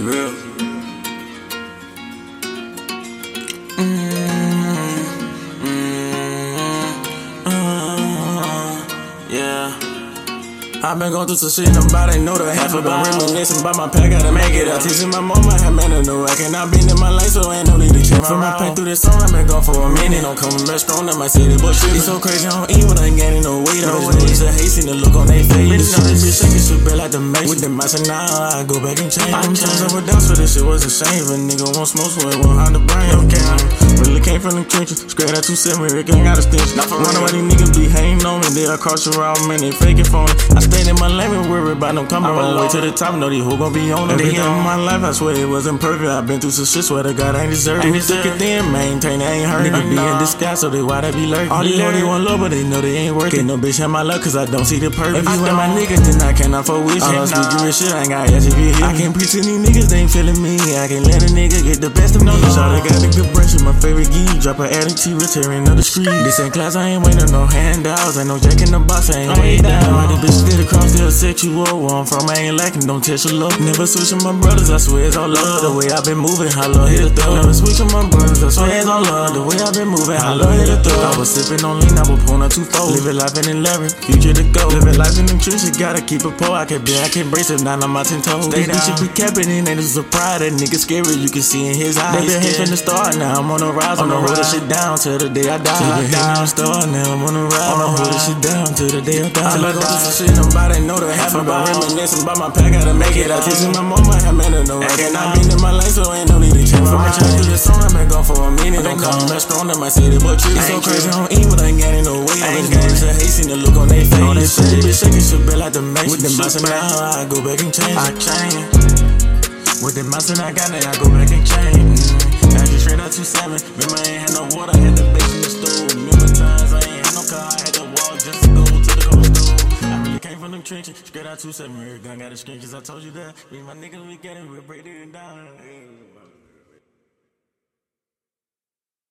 Real. Mm, mm, mm, yeah. I've been going through some shit, nobody know the half about reminiscing about my pack, gotta make it out. Teaching my mama, I man, I know I cannot be in my life, so ain't no need to check From my pain through this song, I've been gone for a minute. Don't come back strong in my city, but shit, it's so crazy, I don't eat when I ain't gaining no weight. I just a hate, seen the look on their Bitch, know this bitch shaking shit bad like the mace. With the mask, and now I go back and change. I'm times I would dance for this shit was a shame. If a nigga want smoke, so it won't hide the brain. Okay, really came from the trenches, straight out 27, Rick ain't got a stench. Wonder why these niggas be hating on me, they across your out, man, they faking for me. I stayed in my lane, and worry about them coming all the way to the top. Know these who gon' be on it. Every in my life, I swear it wasn't perfect. i been through some shit, swear to God, I ain't deserve it. Thick it then, maintain, I ain't hurt. Nigga be in disguise, so they why they be lurking. All these know they want love, but they know they ain't worth it. No bitch have my luck, cause I don't see the purpose. If you ain't my nigga, then I cannot fuck with you. I speak you shit, I ain't got ass if you I can't preach to these niggas, they ain't feeling me. I can't let a nigga get the best of me. Shawty got a good brush, favorite geek. Drop her attitude, returning of the street. This ain't class, I ain't waiting no handouts. Ain't no jack in the box, I ain't way down. Why the bitch did across the sexual? Where I'm from, I ain't lacking, don't test your love. Never switching my brothers, I swear it's all love. The way i been moving, I love hit a throw. Never switching my brothers, I swear it's all love. The way i been moving, I love hit a throw. I was sipping on lean, I was pulling a two fold. Living life in 11, future to go. Living life in the trenches, gotta keep it poor. I can't be, I can't brace it, nine on my ten toes. Down. should be capping in, and it's a pride. That nigga scary, you can see in his eyes. They been hate from the start, now I'm on the rise. On the road, this shit down till the day I die. Till the down the start, now I'm on the. On the road, this shit down till the day I die. Till I go through some shit, nobody know the half about reminiscing about my pack, gotta make it out. Teaching my mama, I man, I know I cannot be in my life, so ain't no need to change. My church to the song, I've been gone for a minute. Don't come back strong in my city, but you so crazy, I don't eat, but I ain't gaining no weight. I ain't gaining the hate, seen the look on their face. On they shit, bitch shaking shit bad like the mace. With the mouse and now I go back and change. I change. With the mouse and I got it, I go back and change. Trenches, straight out 27. Gun got a screen, cause I told you that. Me and my niggas, we get it, we break it down.